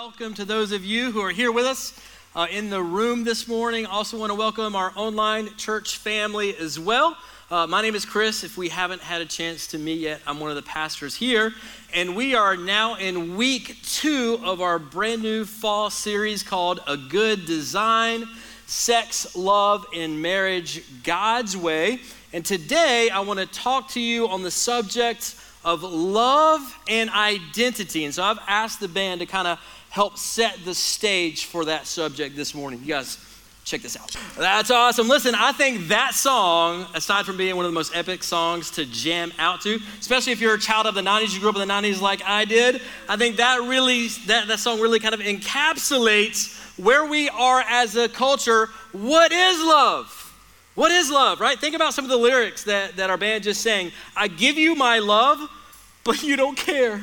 welcome to those of you who are here with us uh, in the room this morning. Also, want to welcome our online church family as well. Uh, my name is Chris. If we haven't had a chance to meet yet, I'm one of the pastors here. And we are now in week two of our brand new fall series called A Good Design Sex, Love, and Marriage God's Way. And today, I want to talk to you on the subject of love and identity. And so I've asked the band to kind of help set the stage for that subject this morning. You guys, check this out. That's awesome. Listen, I think that song, aside from being one of the most epic songs to jam out to, especially if you're a child of the 90s, you grew up in the 90s like I did, I think that really, that, that song really kind of encapsulates where we are as a culture. What is love? What is love, right? Think about some of the lyrics that, that our band just sang. I give you my love, but you don't care.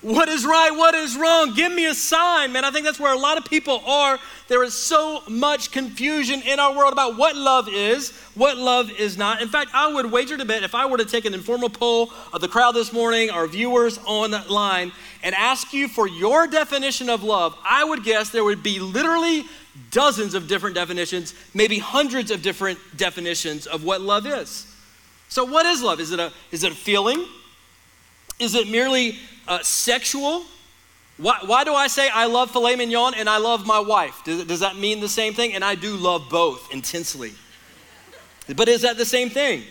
What is right? What is wrong? Give me a sign, man. I think that's where a lot of people are. There is so much confusion in our world about what love is, what love is not. In fact, I would wager to bet if I were to take an informal poll of the crowd this morning, our viewers online, and ask you for your definition of love, I would guess there would be literally dozens of different definitions, maybe hundreds of different definitions of what love is. So, what is love? Is it a, is it a feeling? Is it merely uh, sexual? Why, why do I say I love filet mignon and I love my wife? Does, does that mean the same thing? And I do love both intensely. But is that the same thing?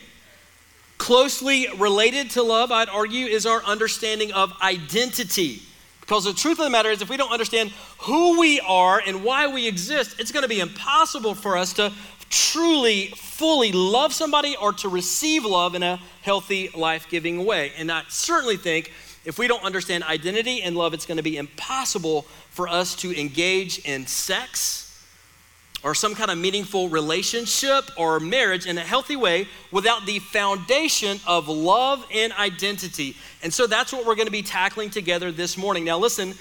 Closely related to love, I'd argue, is our understanding of identity. Because the truth of the matter is, if we don't understand who we are and why we exist, it's going to be impossible for us to truly, fully love somebody or to receive love in a healthy, life giving way. And I certainly think if we don't understand identity and love, it's going to be impossible for us to engage in sex or some kind of meaningful relationship or marriage in a healthy way without the foundation of love and identity. And so that's what we're going to be tackling together this morning. Now, listen,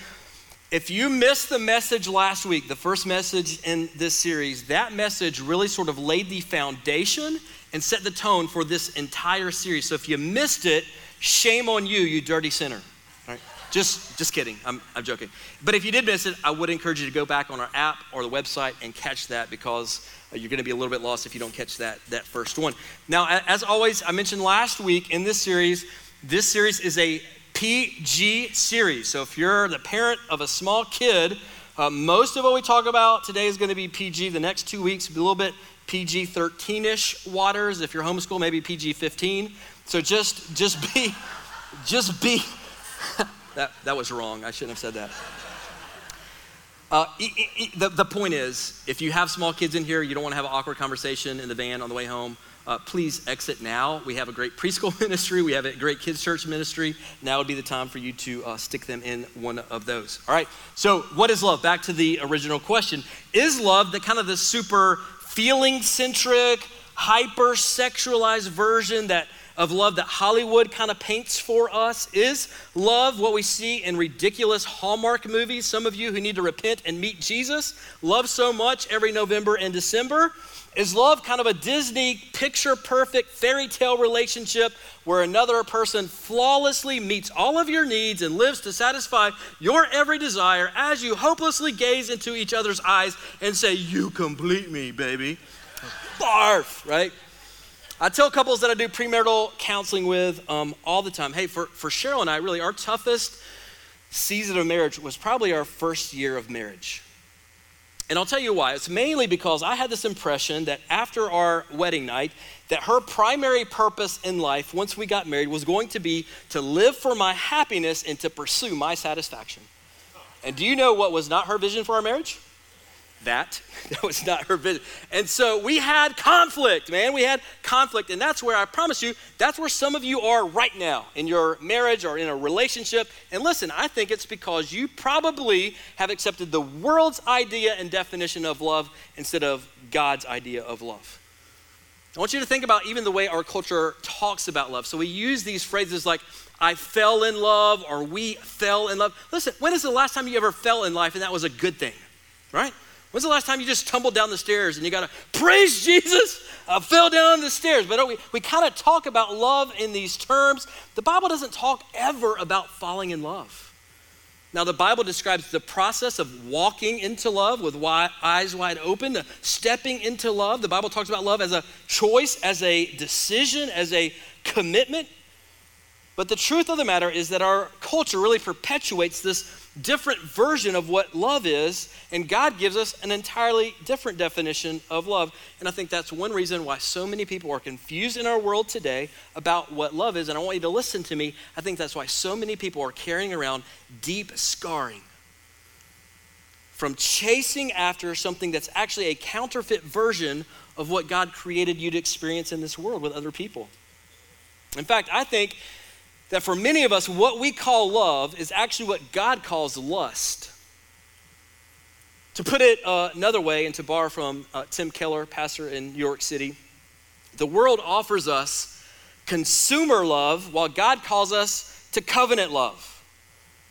if you missed the message last week, the first message in this series, that message really sort of laid the foundation and set the tone for this entire series. So if you missed it, shame on you, you dirty sinner. Right? Just, just kidding. I'm, I'm joking. But if you did miss it, I would encourage you to go back on our app or the website and catch that because uh, you're going to be a little bit lost if you don't catch that, that first one. Now, as always, I mentioned last week in this series, this series is a PG series. So if you're the parent of a small kid, uh, most of what we talk about today is going to be PG. The next two weeks, be a little bit PG 13 ish waters. If you're homeschool, maybe PG 15. So just, just be, just be. that, that was wrong. I shouldn't have said that. Uh, the, the point is, if you have small kids in here, you don't want to have an awkward conversation in the van on the way home, uh, please exit now. We have a great preschool ministry, we have a great kids' church ministry. Now would be the time for you to uh, stick them in one of those. All right, so what is love? Back to the original question Is love the kind of the super feeling centric, hyper sexualized version that of love that Hollywood kind of paints for us? Is love what we see in ridiculous Hallmark movies? Some of you who need to repent and meet Jesus love so much every November and December. Is love kind of a Disney picture perfect fairy tale relationship where another person flawlessly meets all of your needs and lives to satisfy your every desire as you hopelessly gaze into each other's eyes and say, You complete me, baby? Barf, right? I tell couples that I do premarital counseling with um, all the time hey, for, for Cheryl and I, really, our toughest season of marriage was probably our first year of marriage. And I'll tell you why. It's mainly because I had this impression that after our wedding night, that her primary purpose in life once we got married was going to be to live for my happiness and to pursue my satisfaction. And do you know what was not her vision for our marriage? That. That was not her vision. And so we had conflict, man. We had conflict. And that's where I promise you, that's where some of you are right now in your marriage or in a relationship. And listen, I think it's because you probably have accepted the world's idea and definition of love instead of God's idea of love. I want you to think about even the way our culture talks about love. So we use these phrases like, I fell in love or we fell in love. Listen, when is the last time you ever fell in life and that was a good thing, right? When's the last time you just tumbled down the stairs and you got to praise Jesus? I fell down the stairs. But we, we kind of talk about love in these terms. The Bible doesn't talk ever about falling in love. Now, the Bible describes the process of walking into love with wide, eyes wide open, stepping into love. The Bible talks about love as a choice, as a decision, as a commitment. But the truth of the matter is that our culture really perpetuates this different version of what love is, and God gives us an entirely different definition of love. And I think that's one reason why so many people are confused in our world today about what love is. And I want you to listen to me. I think that's why so many people are carrying around deep scarring from chasing after something that's actually a counterfeit version of what God created you to experience in this world with other people. In fact, I think that for many of us, what we call love is actually what God calls lust. To put it uh, another way, and to borrow from uh, Tim Keller, pastor in New York City, the world offers us consumer love while God calls us to covenant love.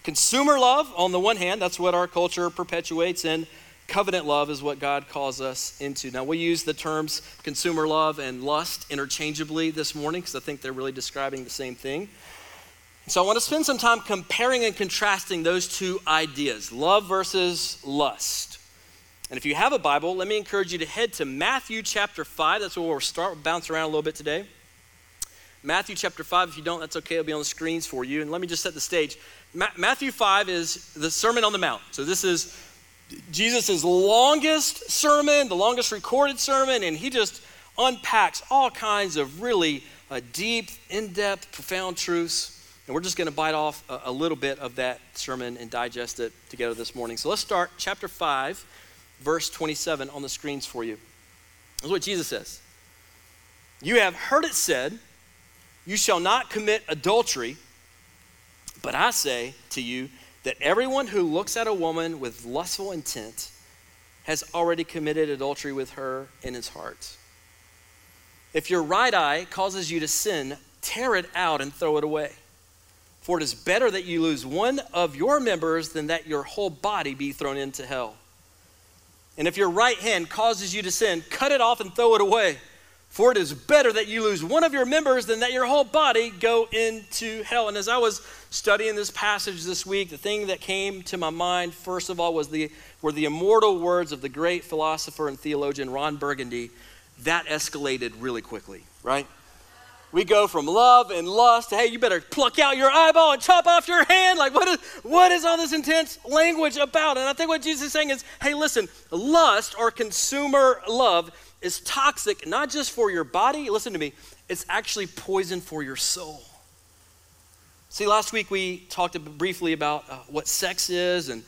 Consumer love, on the one hand, that's what our culture perpetuates, and covenant love is what God calls us into. Now, we use the terms consumer love and lust interchangeably this morning because I think they're really describing the same thing. So I want to spend some time comparing and contrasting those two ideas love versus lust. And if you have a Bible, let me encourage you to head to Matthew chapter 5. That's where we'll start. We'll bounce around a little bit today. Matthew chapter 5. If you don't, that's okay. It'll be on the screens for you. And let me just set the stage. Ma- Matthew 5 is the Sermon on the Mount. So this is Jesus' longest sermon, the longest recorded sermon, and he just unpacks all kinds of really uh, deep, in depth, profound truths. And we're just going to bite off a, a, little bit of that sermon and digest it together this morning. So let's start chapter 5, verse 27 on the screens for you. This is what Jesus says You have heard it said, You shall not commit adultery. But I say to you that everyone who looks at a woman with lustful intent has already committed adultery with her in his heart. If your right eye causes you to sin, tear it out and throw it away. For it is better that you lose one of your members than that your whole body be thrown into hell. And if your right hand causes you to sin, cut it off and throw it away. For it is better that you lose one of your members than that your whole body go into hell. And as I was studying this passage this week, the thing that came to my mind, first of all, was the, were the immortal words of the great philosopher and theologian Ron Burgundy. That escalated really quickly, right? We go from love and lust to, hey, you better pluck out your eyeball and chop off your hand. Like, what is, what is all this intense language about? And I think what Jesus is saying is, hey, listen, lust or consumer love is toxic, not just for your body. Listen to me, it's actually poison for your soul. See, last week we talked briefly about uh, what sex is, and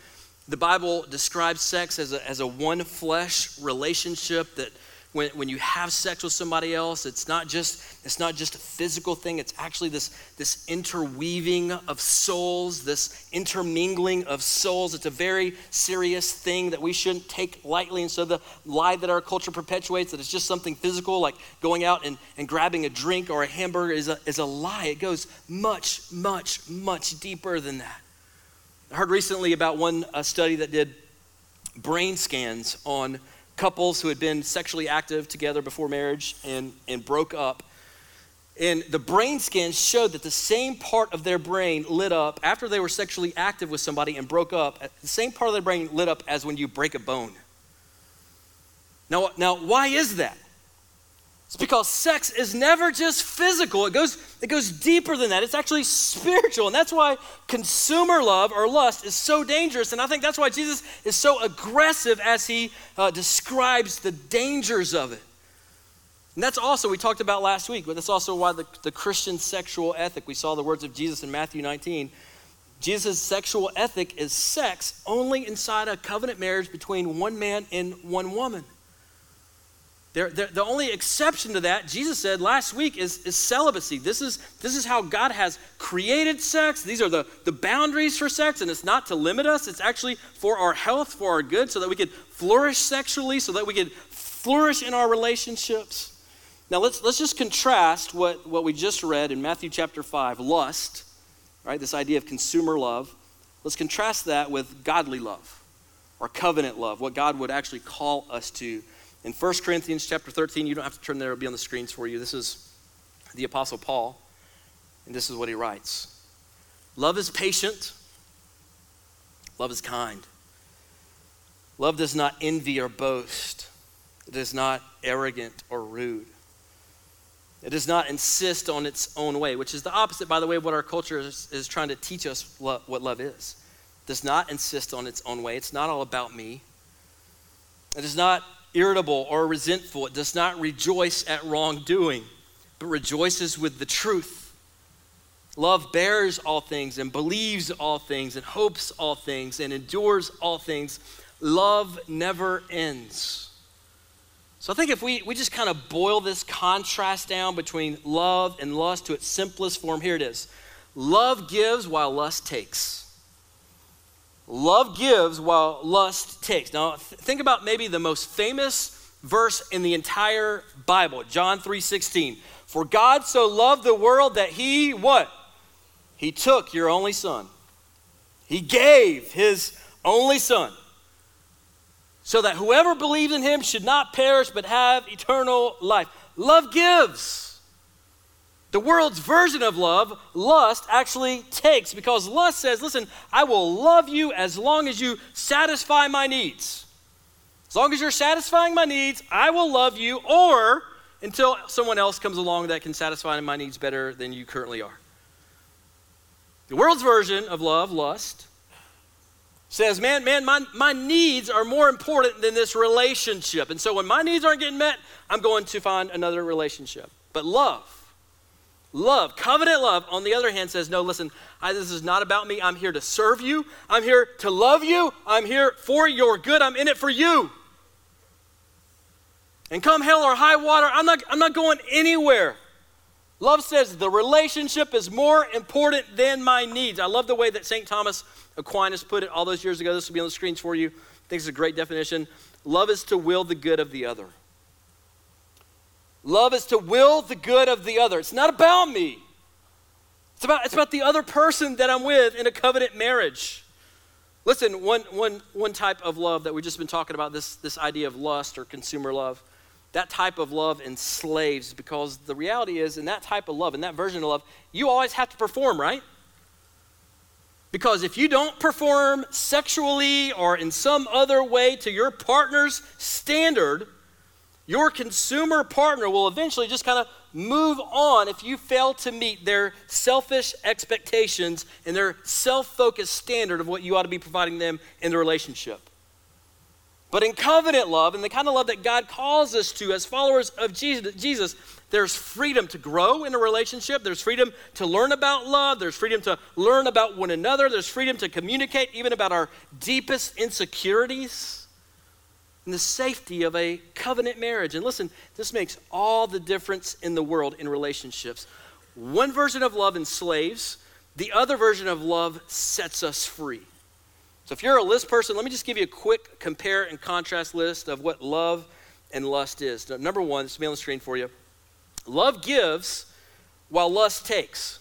the Bible describes sex as a, as a one flesh relationship that when, when you have sex with somebody else, it's not just it's not just a physical thing, it's actually this, this interweaving of souls, this intermingling of souls. It's a very serious thing that we shouldn't take lightly. And so the lie that our culture perpetuates that it's just something physical, like going out and, and grabbing a drink or a hamburger, is a, is a lie. It goes much, much, much deeper than that. I heard recently about one study that did brain scans on couples who had been sexually active together before marriage and, and broke up. And the brain scans showed that the same part of their brain lit up after they were sexually active with somebody and broke up, the same part of their brain lit up as when you break a bone. Now, now why is that? It's because sex is never just physical. It goes, it goes deeper than that. It's actually spiritual. And that's why consumer love or lust is so dangerous. And I think that's why Jesus is so aggressive as he uh, describes the dangers of it. And that's also, we talked about last week, but that's also why the, the Christian sexual ethic, we saw the words of Jesus in Matthew 19. Jesus' sexual ethic is sex only inside a covenant marriage between one man and one woman. They're, they're, the only exception to that, Jesus said last week, is, is celibacy. This is, this is how God has created sex. These are the, the boundaries for sex, and it's not to limit us. It's actually for our health, for our good, so that we could flourish sexually, so that we could flourish in our relationships. Now, let's, let's just contrast what, what we just read in Matthew chapter 5, lust, right? This idea of consumer love. Let's contrast that with godly love or covenant love, what God would actually call us to in 1 Corinthians chapter 13, you don't have to turn there, it'll be on the screens for you. This is the Apostle Paul, and this is what he writes Love is patient, Love is kind. Love does not envy or boast. It is not arrogant or rude. It does not insist on its own way, which is the opposite, by the way, of what our culture is, is trying to teach us lo- what love is. It does not insist on its own way. It's not all about me. It is not irritable or resentful. It does not rejoice at wrongdoing, but rejoices with the truth. Love bears all things and believes all things and hopes all things and endures all things. Love never ends. So I think if we, we just kind of boil this contrast down between love and lust to its simplest form, here it is. Love gives while lust takes. Love gives while lust takes. Now, th- think about maybe the most famous verse in the entire Bible, John 3:16. For God so loved the world that he what? He took your only son. He gave his only son so that whoever believes in him should not perish but have eternal life. Love gives. The world's version of love, lust, actually takes because lust says, listen, I will love you as long as you satisfy my needs. As long as you're satisfying my needs, I will love you, or until someone else comes along that can satisfy my needs better than you currently are. The world's version of love, lust, says, man, man, my, my needs are more important than this relationship. And so when my needs aren't getting met, I'm going to find another relationship. But love, love, covenant love, on the other hand, says, no, listen, I, this is not about me. I'm here to serve you. I'm here to love you. I'm here for your good. I'm in it for you. And come hell or high water, I'm not, I'm not going anywhere. Love says the relationship is more important than my needs. I love the way that St. Thomas Aquinas put it all those years ago. This will be on the screens for you. I think it's a great definition. Love is to will the good of the other. Love is to will the good of the other. It's not about me. It's about, it's about the other person that I'm with in a covenant marriage. Listen, one, one, one type of love that we've just been talking about, this, this idea of lust or consumer love, that type of love enslaves because the reality is, in that type of love, in that version of love, you always have to perform, right? Because if you don't perform sexually or in some other way to your partner's standard, your consumer partner will eventually just kind of move on if you fail to meet their selfish expectations and their self focused standard of what you ought to be providing them in the relationship. But in covenant love, and the kind of love that God calls us to as followers of Jesus, there's freedom to grow in a relationship. There's freedom to learn about love. There's freedom to learn about one another. There's freedom to communicate even about our deepest insecurities and the safety of a covenant marriage. And listen, this makes all the difference in the world in relationships. One version of love enslaves, the other version of love sets us free. So if you're a list person, let me just give you a quick compare and contrast list of what love and lust is. Number one, this will be on the screen for you. Love gives while lust takes.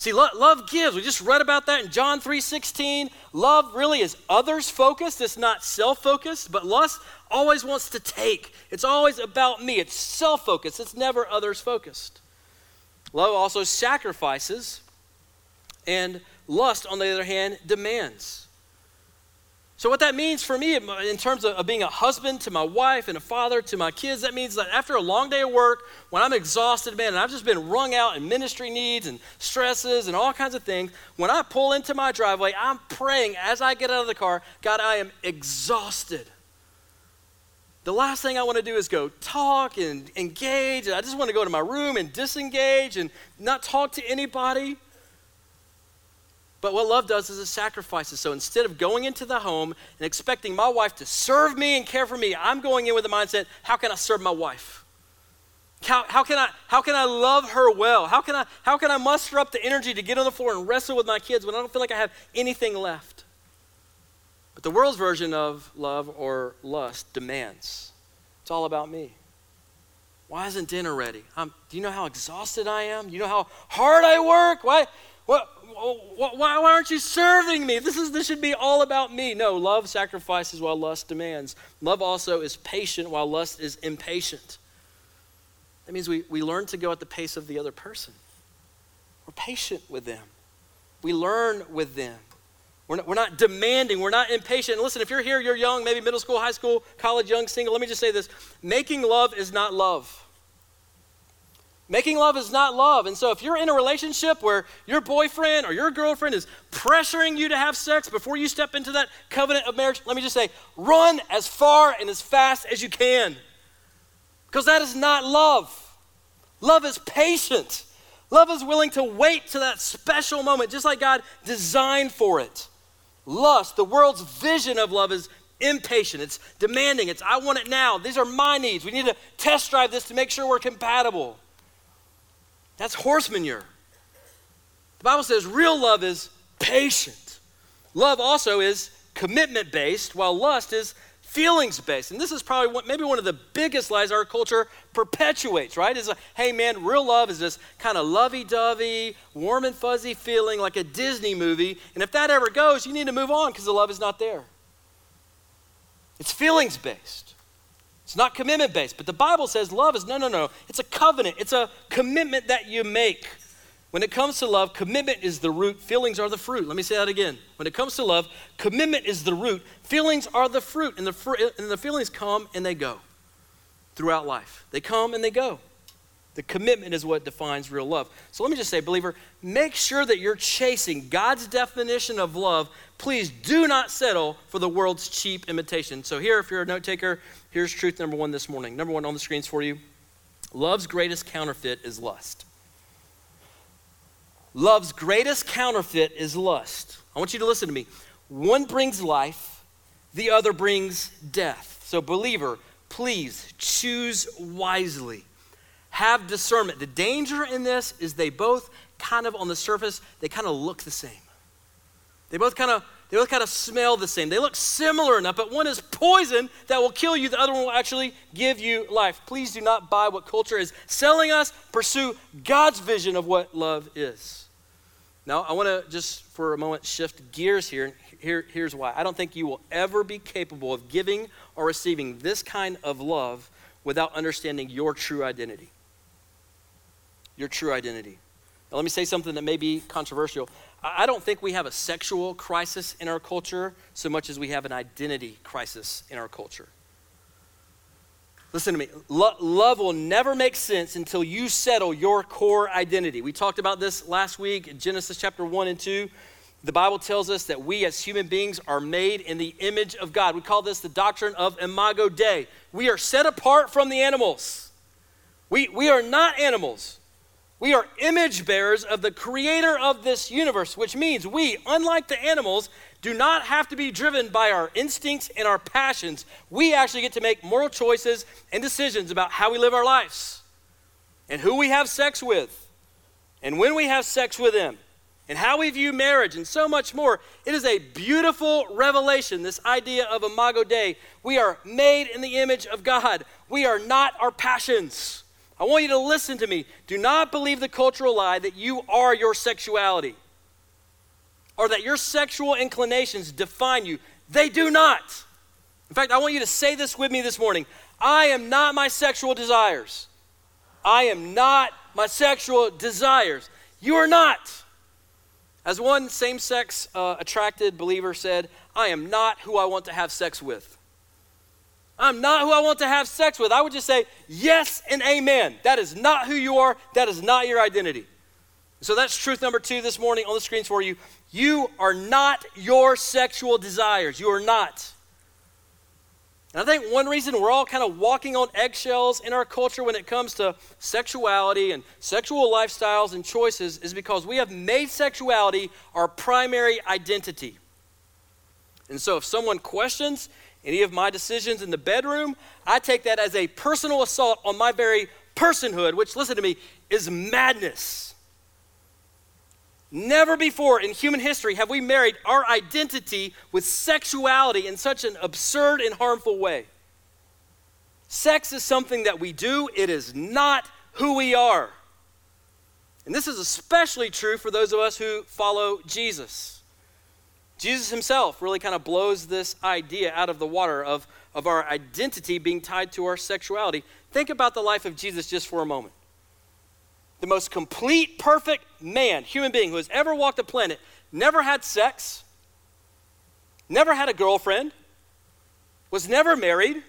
See, lo- love gives. We just read about that in John 3:16. Love really is others focused. It's not self-focused, but lust always wants to take. It's always about me. It's self-focused. It's never others focused. Love also sacrifices and Lust, on the other hand, demands. So, what that means for me in terms of, being a husband to my wife and a father to my kids, that means that after a long day of work, when I'm exhausted, man, and I've just been wrung out in ministry needs and stresses and all kinds of things, when I pull into my driveway, I'm praying as I get out of the car, God, I am exhausted. The last thing I want to do is go talk and engage. I just want to go to my room and disengage and not talk to anybody. But what love does is it sacrifices. So instead of going into the home and expecting my wife to serve me and care for me, I'm going in with the mindset how can I serve my wife? How, how, can I, how can I love her well? How can, I, how can I muster up the energy to get on the floor and wrestle with my kids when I don't feel like I have anything left? But the world's version of love or lust demands. It's all about me. Why isn't dinner ready? Um, do you know how exhausted I am? Do you know how hard I work? Why? What, why, why aren't you serving me? This, is, this should be all about me. No, love sacrifices while lust demands. Love also is patient while lust is impatient. That means we, we learn to go at the pace of the other person. We're patient with them. We learn with them. We're not, we're not demanding. We're not impatient. And listen, if you're here, you're young, maybe middle school, high school, college, young, single. Let me just say this making love is not love. Making love is not love. And so if you're in a relationship where your boyfriend or your girlfriend is pressuring you to have sex before you step into that covenant of marriage, let me just say run as far and as fast as you can. Because that is not love. Love is patient. Love is willing to wait to that special moment, just like God designed for it. Lust, the world's vision of love, is impatient. It's demanding. It's, I want it now. These are my needs. We need to test drive this to make sure we're compatible. That's horse manure. The Bible says real love is patient. Love also is commitment based, while lust is feelings based. And this is probably one, maybe one of the biggest lies our culture perpetuates, right? Is like, hey man, real love is this kind of lovey dovey, warm and fuzzy feeling like a Disney movie. And if that ever goes, you need to move on because the love is not there. It's feelings based. It's not commitment based, but the Bible says love is no, no, no. It's a covenant, it's a commitment that you make. When it comes to love, commitment is the root, feelings are the fruit. Let me say that again. When it comes to love, commitment is the root, feelings are the fruit, and the, fr- and the feelings come and they go throughout life. They come and they go. The commitment is what defines real love. So let me just say, believer, make sure that you're chasing God's definition of love. Please do not settle for the world's cheap imitation. So, here, if you're a note taker, here's truth number one this morning. Number one on the screens for you love's greatest counterfeit is lust. Love's greatest counterfeit is lust. I want you to listen to me. One brings life, the other brings death. So, believer, please choose wisely have discernment. The danger in this is they both kind of on the surface, they kind of look the same. They both kind of they both kind of smell the same. They look similar enough, but one is poison that will kill you, the other one will actually give you life. Please do not buy what culture is selling us. Pursue God's vision of what love is. Now, I want to just for a moment shift gears here. here. Here's why. I don't think you will ever be capable of giving or receiving this kind of love without understanding your true identity your true identity. Now, let me say something that may be controversial. I don't think we have a sexual crisis in our culture so much as we have an identity crisis in our culture. Listen to me. Lo- love will never make sense until you settle your core identity. We talked about this last week in Genesis chapter 1 and 2. The Bible tells us that we as human beings are made in the image of God. We call this the doctrine of imago Dei. We are set apart from the animals. We, we are not animals. We are image bearers of the creator of this universe, which means we, unlike the animals, do not have to be driven by our instincts and our passions. We actually get to make moral choices and decisions about how we live our lives and who we have sex with and when we have sex with them and how we view marriage and so much more. It is a beautiful revelation, this idea of imago Dei. We are made in the image of God. We are not our passions. I want you to listen to me. Do not believe the cultural lie that you are your sexuality or that your sexual inclinations define you. They do not. In fact, I want you to say this with me this morning I am not my sexual desires. I am not my sexual desires. You are not. As one same sex uh, attracted believer said, I am not who I want to have sex with. I'm not who I want to have sex with. I would just say yes and amen. That is not who you are. That is not your identity. So that's truth number two this morning on the screens for you. You are not your sexual desires. You are not. And I think one reason we're all kind of walking on eggshells in our culture when it comes to sexuality and sexual lifestyles and choices is because we have made sexuality our primary identity. And so if someone questions any of my decisions in the bedroom, I take that as a personal assault on my very personhood, which, listen to me, is madness. Never before in human history have we married our identity with sexuality in such an absurd and harmful way. Sex is something that we do, it is not who we are. And this is especially true for those of us who follow Jesus. Jesus himself really kind of blows this idea out of the water of, of our identity being tied to our sexuality. Think about the life of Jesus just for a moment. The most complete, perfect man, human being who has ever walked the planet, never had sex, never had a girlfriend, was never married.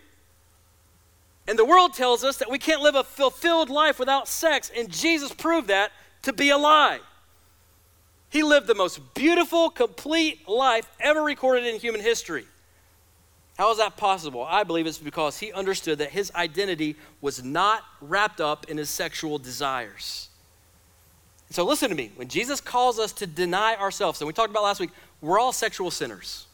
And the world tells us that we can't live a fulfilled life without sex, and Jesus proved that to be a lie. He lived the most beautiful, complete life ever recorded in human history. How is that possible? I believe it's because he understood that his identity was not wrapped up in his sexual desires. So listen to me. When Jesus calls us to deny ourselves, and we talked about last week, we're all sexual sinners.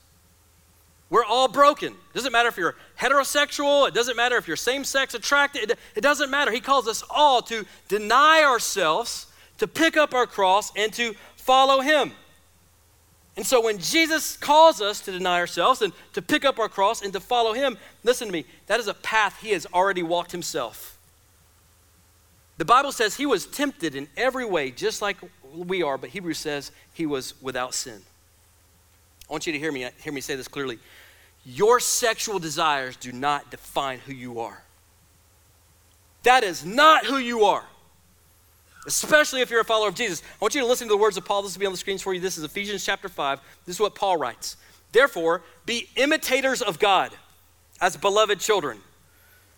We're all broken. It doesn't matter if you're heterosexual, it doesn't matter if you're same sex attracted, it, it doesn't matter. He calls us all to deny ourselves, to pick up our cross, and to follow him. And so when Jesus calls us to deny ourselves and to pick up our cross and to follow him, listen to me, that is a path he has already walked himself. The Bible says he was tempted in every way, just like we are, but Hebrews says he was without sin. I want you to hear me, hear me say this clearly. Your sexual desires do not define who you are. That is not who you are especially if you're a follower of Jesus. I want you to listen to the words of Paul. This will be on the screens for you. This is Ephesians chapter 5. This is what Paul writes. Therefore, be imitators of God as beloved children,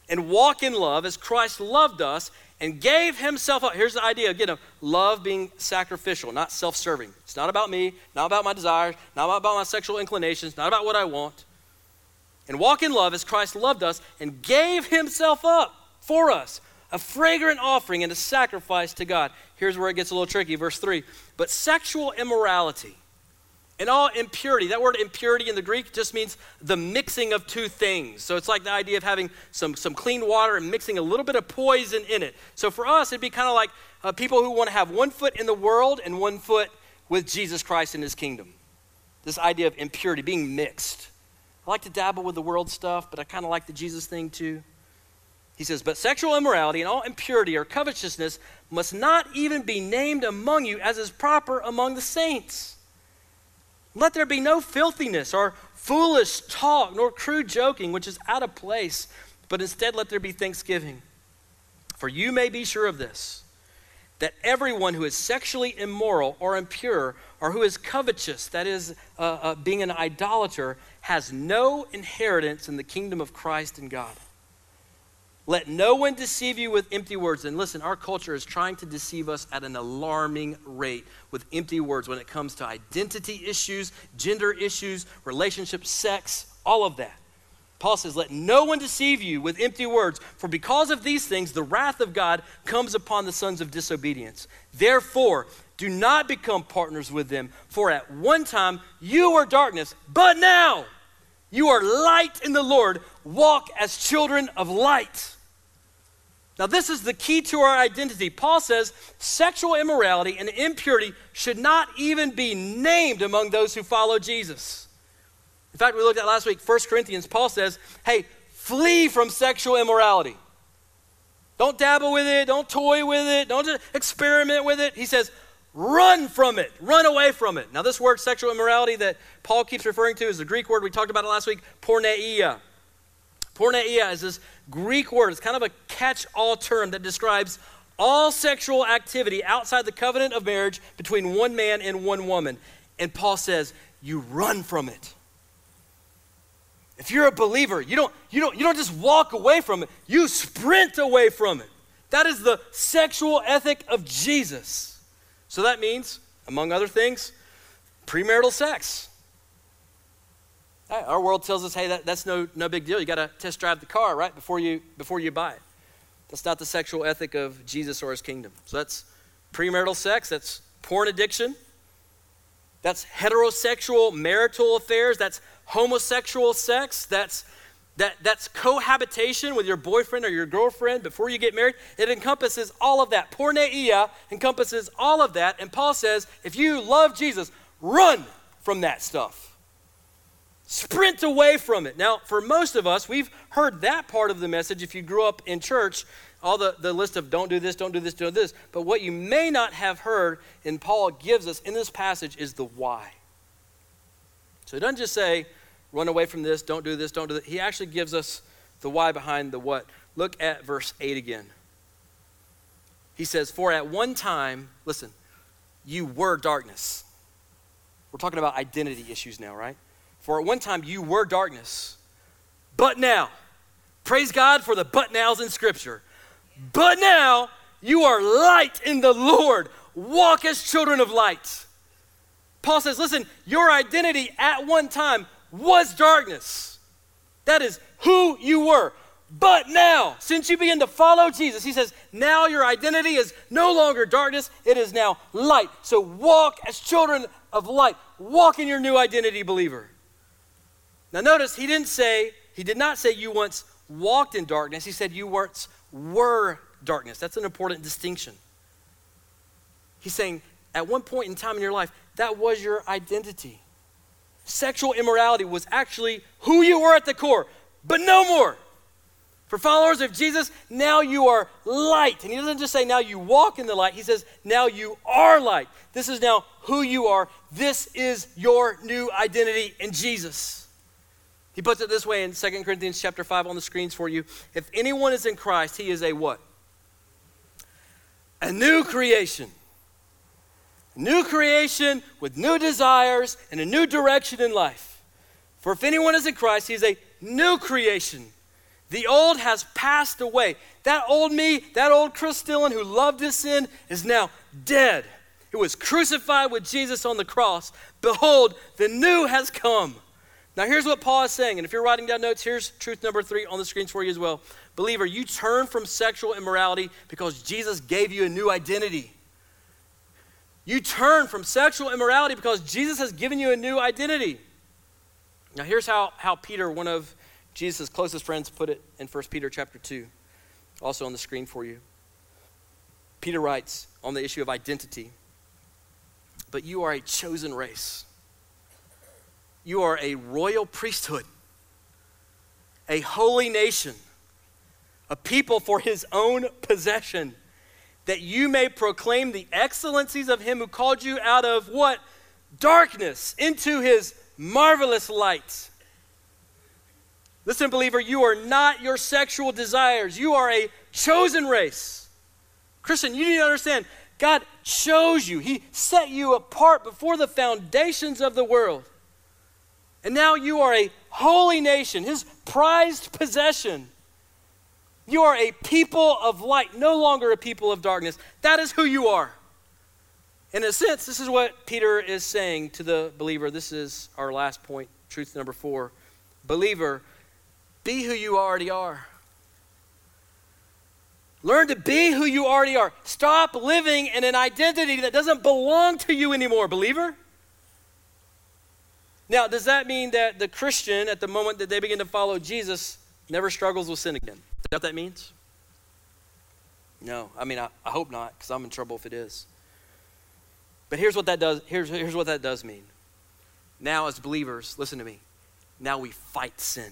and walk in love as Christ loved us and gave himself up. Here's the idea again of love being sacrificial, not self serving. It's not about me, not about my desires, not about my sexual inclinations, not about what I want. And walk in love as Christ loved us and gave himself up for us a fragrant offering and a sacrifice to God. Here's where it gets a little tricky, verse 3. But sexual immorality and all impurity, that word impurity in the Greek just means the mixing of two things. So it's like the idea of having some, some clean water and mixing a little bit of poison in it. So for us, it'd be kind of like uh, people who want to have one foot in the world and one foot with Jesus Christ in his kingdom. This idea of impurity, being mixed. I like to dabble with the world stuff, but I kind of like the Jesus thing too. He says, But sexual immorality and all impurity or covetousness must not even be named among you as is proper among the saints. Let there be no filthiness or foolish talk, nor crude joking, which is out of place, but instead let there be thanksgiving. For you may be sure of this that everyone who is sexually immoral or impure, or who is covetous, that is, uh, uh, being an idolater, has no inheritance in the kingdom of Christ and God. Let no one deceive you with empty words. And listen, our culture is trying to deceive us at an alarming rate with empty words when it comes to identity issues, gender issues, relationships, sex, all of that. Paul says, Let no one deceive you with empty words, for because of these things, the wrath of God comes upon the sons of disobedience. Therefore, do not become partners with them, for at one time you were darkness, but now you are light in the Lord. Walk as children of light. Now, this is the key to our identity. Paul says sexual immorality and impurity should not even be named among those who follow Jesus. In fact, we looked at last week, 1 Corinthians, Paul says, hey, flee from sexual immorality. Don't dabble with it, don't toy with it, don't experiment with it. He says, run from it, run away from it. Now, this word sexual immorality that Paul keeps referring to is the Greek word we talked about last week, porneia. Porneia is this Greek word. It's kind of a catch all term that describes all sexual activity outside the covenant of marriage between one man and one woman. And Paul says, you run from it. If you're a believer, you don't, you don't, you don't just walk away from it, you sprint away from it. That is the sexual ethic of Jesus. So that means, among other things, premarital sex. Our world tells us, hey, that, that's no, no big deal. You got to test drive the car, right, before you, before you buy it. That's not the sexual ethic of Jesus or his kingdom. So that's premarital sex, that's porn addiction, that's heterosexual marital affairs, that's homosexual sex, that's that, that's cohabitation with your boyfriend or your girlfriend before you get married. It encompasses all of that. Porneia encompasses all of that. And Paul says, if you love Jesus, run from that stuff. Sprint away from it. Now, for most of us, we've heard that part of the message if you grew up in church, all the, the list of don't do this, don't do this, don't do this. But what you may not have heard, and Paul gives us in this passage, is the why. So he doesn't just say, run away from this, don't do this, don't do that. He actually gives us the why behind the what. Look at verse 8 again. He says, For at one time, listen, you were darkness. We're talking about identity issues now, right? For at one time you were darkness, but now, praise God for the but nows in Scripture. But now you are light in the Lord. Walk as children of light. Paul says, listen, your identity at one time was darkness. That is who you were. But now, since you begin to follow Jesus, he says, now your identity is no longer darkness, it is now light. So walk as children of light. Walk in your new identity, believer. Now, notice he didn't say, he did not say you once walked in darkness. He said you once were darkness. That's an important distinction. He's saying at one point in time in your life, that was your identity. Sexual immorality was actually who you were at the core, but no more. For followers of Jesus, now you are light. And he doesn't just say now you walk in the light, he says now you are light. This is now who you are. This is your new identity in Jesus. He puts it this way in 2 Corinthians chapter 5 on the screens for you. If anyone is in Christ, he is a what? A new creation. New creation with new desires and a new direction in life. For if anyone is in Christ, he is a new creation. The old has passed away. That old me, that old Chris Dillon who loved his sin, is now dead. It was crucified with Jesus on the cross. Behold, the new has come. Now, here's what Paul is saying. And if you're writing down notes, here's truth number three on the screens for you as well. Believer, you turn from sexual immorality because Jesus gave you a new identity. You turn from sexual immorality because Jesus has given you a new identity. Now, here's how, how Peter, one of Jesus' closest friends put it in 1 Peter chapter 2, also on the screen for you. Peter writes on the issue of identity, but you are a chosen race. You are a royal priesthood, a holy nation, a people for his own possession, that you may proclaim the excellencies of him who called you out of what? Darkness into his marvelous light. Listen, believer, you are not your sexual desires. You are a chosen race. Christian, you need to understand God chose you, He set you apart before the foundations of the world. And now you are a holy nation, His prized possession. You are a people of light, no longer a people of darkness. That is who you are. In a sense, this is what Peter is saying to the believer. This is our last point, truth number four. Believer, be who you already are. Learn to be who you already are. Stop living in an identity that doesn't belong to you anymore, believer. Now, does that mean that the Christian, at the moment that they begin to follow Jesus, never struggles with sin again? Is that what that means? No. I mean, I, I hope not, because I'm in trouble if it is. But here's what that does. Here's, here's what that does mean. Now, as believers, listen to me. Now we fight sin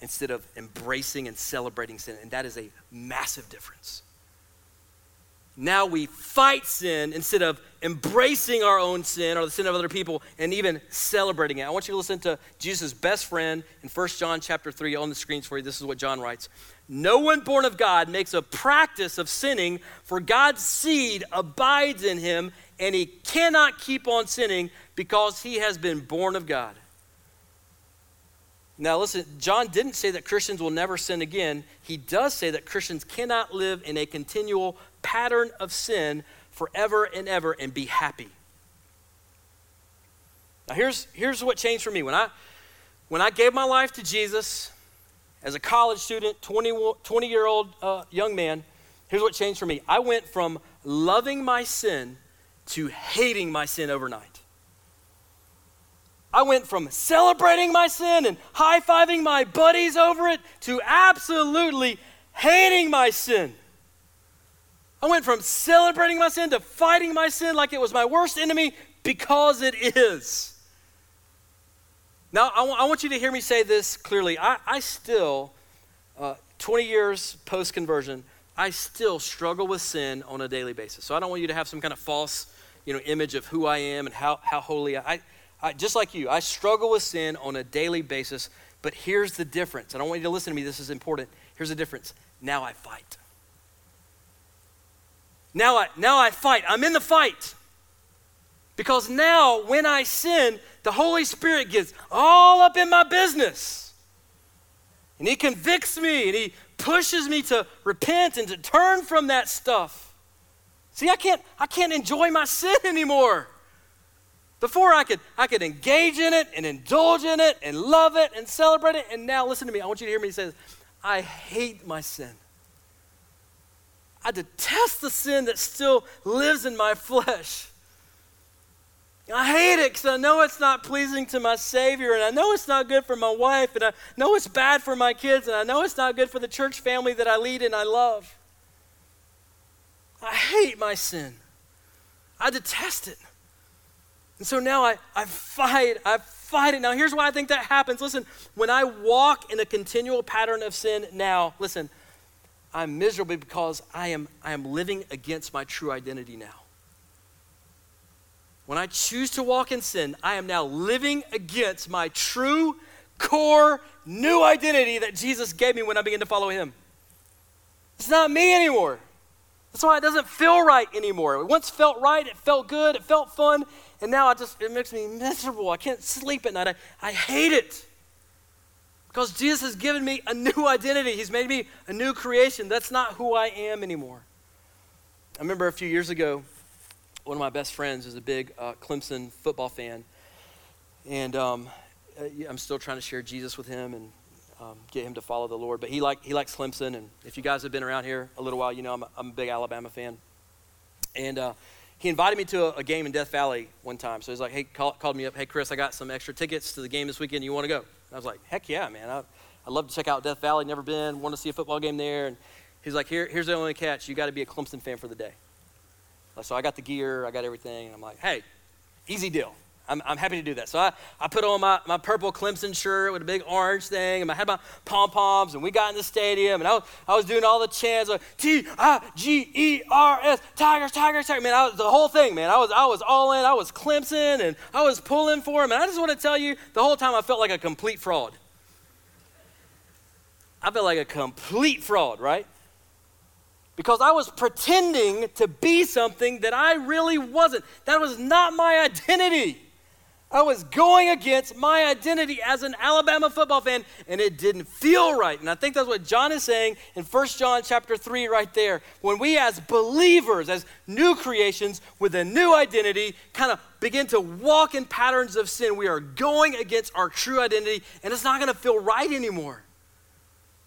instead of embracing and celebrating sin. And that is a massive difference. Now we fight sin instead of embracing our own sin or the sin of other people and even celebrating it. I want you to listen to Jesus' best friend in 1 John chapter 3 on the screens for you. This is what John writes. No one born of God makes a practice of sinning, for God's seed abides in him, and he cannot keep on sinning because he has been born of God. Now, listen, John didn't say that Christians will never sin again. He does say that Christians cannot live in a continual pattern of sin forever and ever and be happy. Now, here's, here's what changed for me. When I, when I gave my life to Jesus as a college student, 20, 20 year old uh, young man, here's what changed for me. I went from loving my sin to hating my sin overnight. I went from celebrating my sin and high fiving my buddies over it to absolutely hating my sin. I went from celebrating my sin to fighting my sin like it was my worst enemy because it is. Now, I, w- I want you to hear me say this clearly. I, I still, uh, 20 years post conversion, I still struggle with sin on a daily basis. So I don't want you to have some kind of false you know, image of who I am and how, how holy I, I I, just like you, I struggle with sin on a daily basis, but here's the difference. I don't want you to listen to me, this is important. Here's the difference. Now I fight. Now I, now I fight. I'm in the fight Because now, when I sin, the Holy Spirit gets all up in my business. And He convicts me and He pushes me to repent and to turn from that stuff. See, I can't, I can't enjoy my sin anymore. Before I could, I could engage in it and indulge in it and love it and celebrate it. And now, listen to me. I want you to hear me say this. I hate my sin. I detest the sin that still lives in my flesh. I hate it because I know it's not pleasing to my Savior, and I know it's not good for my wife, and I know it's bad for my kids, and I know it's not good for the church family that I lead and I love. I hate my sin. I detest it. And so now I, I fight, I fight it. Now, here's why I think that happens. Listen, when I walk in a continual pattern of sin now, listen, I'm miserable because I am, I am living against my true identity now. When I choose to walk in sin, I am now living against my true, core, new identity that Jesus gave me when I began to follow Him. It's not me anymore. That's why it doesn't feel right anymore. It once felt right, it felt good, it felt fun, and now I just, it makes me miserable. I can't sleep at night. I, I hate it. Because Jesus has given me a new identity. He's made me a new creation. That's not who I am anymore. I remember a few years ago, one of my best friends is a big uh, Clemson football fan. And um, uh, I'm still trying to share Jesus with him and um, get him to follow the Lord. But he, like, he likes Clemson. And if you guys have been around here a little while, you know I'm a, I'm a big Alabama fan. And uh, he invited me to a, a, game in Death Valley one time. So he's like, hey, call, called me up. Hey, Chris, I got some extra tickets to the game this weekend. You want to go? I was like, heck yeah, man. I, I'd love to check out Death Valley. Never been. Want to see a football game there. And he's like, Here, here's the only catch. You got to be a Clemson fan for the day. So I got the gear. I got everything. And I'm like, hey, easy deal. I'm, I'm happy to do that. So I, I put on my, my purple Clemson shirt with a big orange thing, and I had my pom poms, and we got in the stadium, and I was, I was doing all the chants like T I G E R S, Tigers, Tigers, Tigers. Man, I was the whole thing, man. I was, I was all in. I was Clemson, and I was pulling for him. And I just want to tell you, the whole time I felt like a complete fraud. I felt like a complete fraud, right? Because I was pretending to be something that I really wasn't. That was not my identity. I was going against my identity as an Alabama football fan, and it didn't feel right. And I think that's what John is saying in 1 John chapter 3 right there. When we as believers, as new creations with a new identity, kind of begin to walk in patterns of sin, we are going against our true identity, and it's not going to feel right anymore.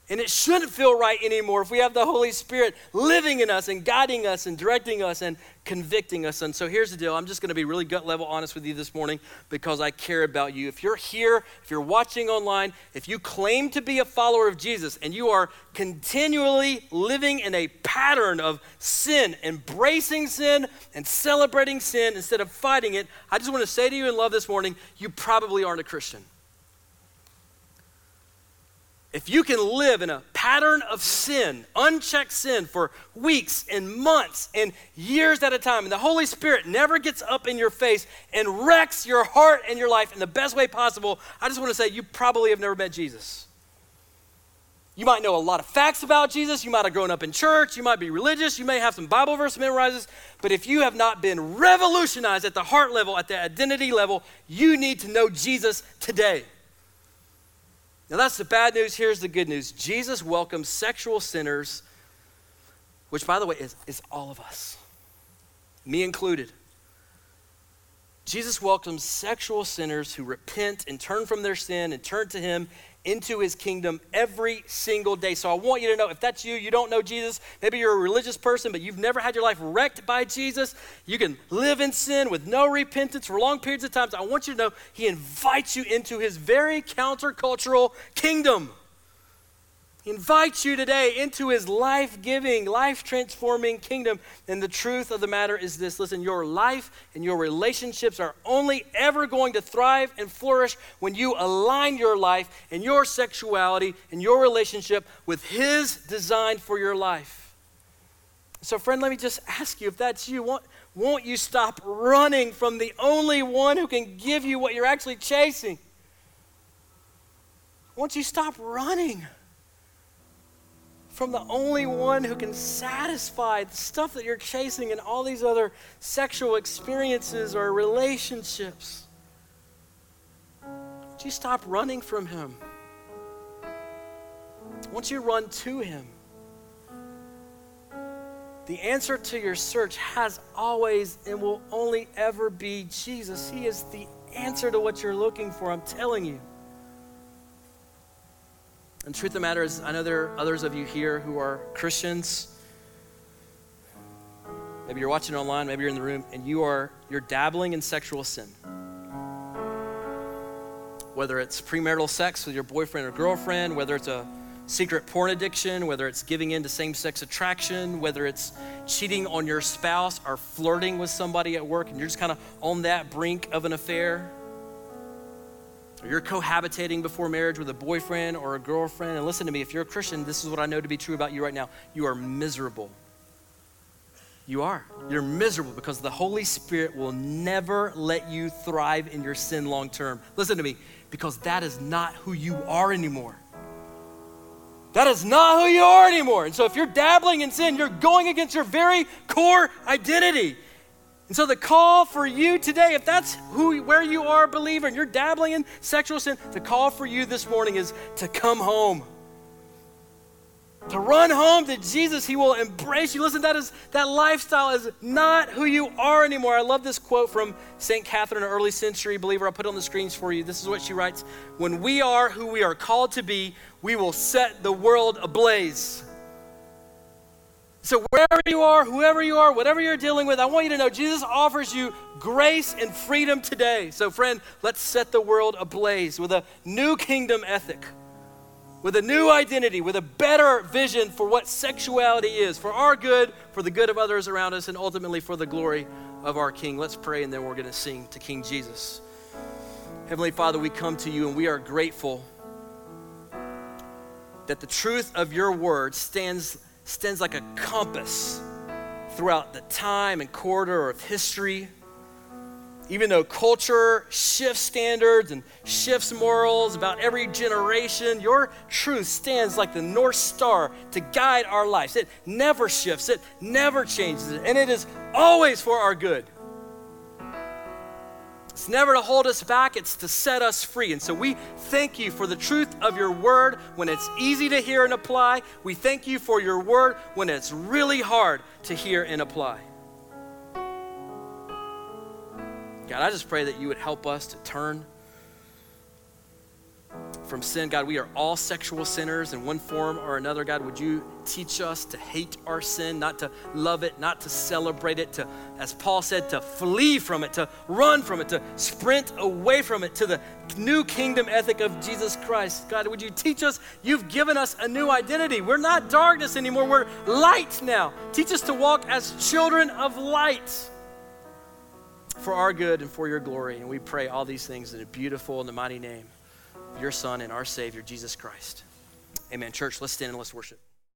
And it shouldn't feel right anymore if we have the Holy Spirit living in us and guiding us and directing us and convicting us. And so here's the deal I'm just going to be really gut level honest with you this morning because I care about you. If you're here, if you're watching online, if you claim to be a follower of Jesus and you are continually living in a pattern of sin, embracing sin and celebrating sin instead of fighting it, I just want to say to you in love this morning, you probably aren't a Christian. If you can live in a pattern of sin, unchecked sin for weeks and months and years at a time, and the Holy Spirit never gets up in your face and wrecks your heart and your life in the best way possible, I just want to say you probably have never met Jesus. You might know a lot of facts about Jesus. You might have grown up in church. You might be religious. You may have some Bible verse memorizes. But if you have not been revolutionized at the heart level, at the identity level, you need to know Jesus today. Now, that's the bad news. Here's the good news Jesus welcomes sexual sinners, which, by the way, is, is all of us, me included. Jesus welcomes sexual sinners who repent and turn from their sin and turn to Him into his kingdom every single day. So I want you to know if that's you, you don't know Jesus, maybe you're a religious person, but you've never had your life wrecked by Jesus, you can live in sin with no repentance for long periods of time. So I want you to know he invites you into his very countercultural kingdom. Invites you today into his life giving, life transforming kingdom. And the truth of the matter is this listen, your life and your relationships are only ever going to thrive and flourish when you align your life and your sexuality and your relationship with his design for your life. So, friend, let me just ask you if that's you, won't, won't you stop running from the only one who can give you what you're actually chasing? Won't you stop running? From the only one who can satisfy the stuff that you're chasing and all these other sexual experiences or relationships? Would you stop running from him? Once you run to him, the answer to your search has always and will only ever be Jesus. He is the answer to what you're looking for, I'm telling you. And truth of the matter is, I know there are others of you here who are Christians. Maybe you're watching online, maybe you're in the room, and you are you're dabbling in sexual sin. Whether it's premarital sex with your boyfriend or girlfriend, whether it's a secret porn addiction, whether it's giving in to same sex attraction, whether it's cheating on your spouse or flirting with somebody at work and you're just kind of on that brink of an affair. Or you're cohabitating before marriage with a boyfriend or a girlfriend. And listen to me, if you're a Christian, this is what I know to be true about you right now. You are miserable. You are. You're miserable because the Holy Spirit will never let you thrive in your sin long term. Listen to me, because that is not who you are anymore. That is not who you are anymore. And so if you're dabbling in sin, you're going against your very core identity. And so the call for you today, if that's who where you are, believer, and you're dabbling in sexual sin, the call for you this morning is to come home to run home to Jesus. He will embrace you. Listen, that is that lifestyle is not who you are anymore. I love this quote from St. Catherine, an early century believer. I'll put it on the screens for you. This is what she writes When we are who we are called to be, we will set the world ablaze. So, wherever you are, whoever you are, whatever you're dealing with, I want you to know Jesus offers you grace and freedom today. So, friend, let's set the world ablaze with a new kingdom ethic with a new identity, with a better vision for what sexuality is, for our good, for the good of others around us, and ultimately for the glory of our King. Let's pray, and then we're going to sing to King Jesus. Heavenly Father, we come to you and we are grateful that the truth of your word stands, stands like a compass throughout the time and corridor of history even though culture shifts standards and shifts morals about every generation, your truth stands like the North Star to guide our lives. It never shifts, it never changes, and it is always for our good. It's never to hold us back, it's to set us free. And so we thank you for the truth of your word when it's easy to hear and apply. We thank you for your word when it's really hard to hear and apply. God, I just pray that you would help us to turn from sin. God, we are all sexual sinners in one form or another. God, would you teach us to hate our sin, not to love it, not to celebrate it, to, as Paul said, to flee from it, to run from it, to sprint away from it to the new kingdom ethic of Jesus Christ. God, would you teach us? You've given us a new identity. We're not darkness anymore, we're light now. Teach us to walk as children of light for our good and for your glory. And we pray all these things in a beautiful and the mighty name of your Son and our Savior, Jesus Christ. Amen. Church, let's stand and let's worship.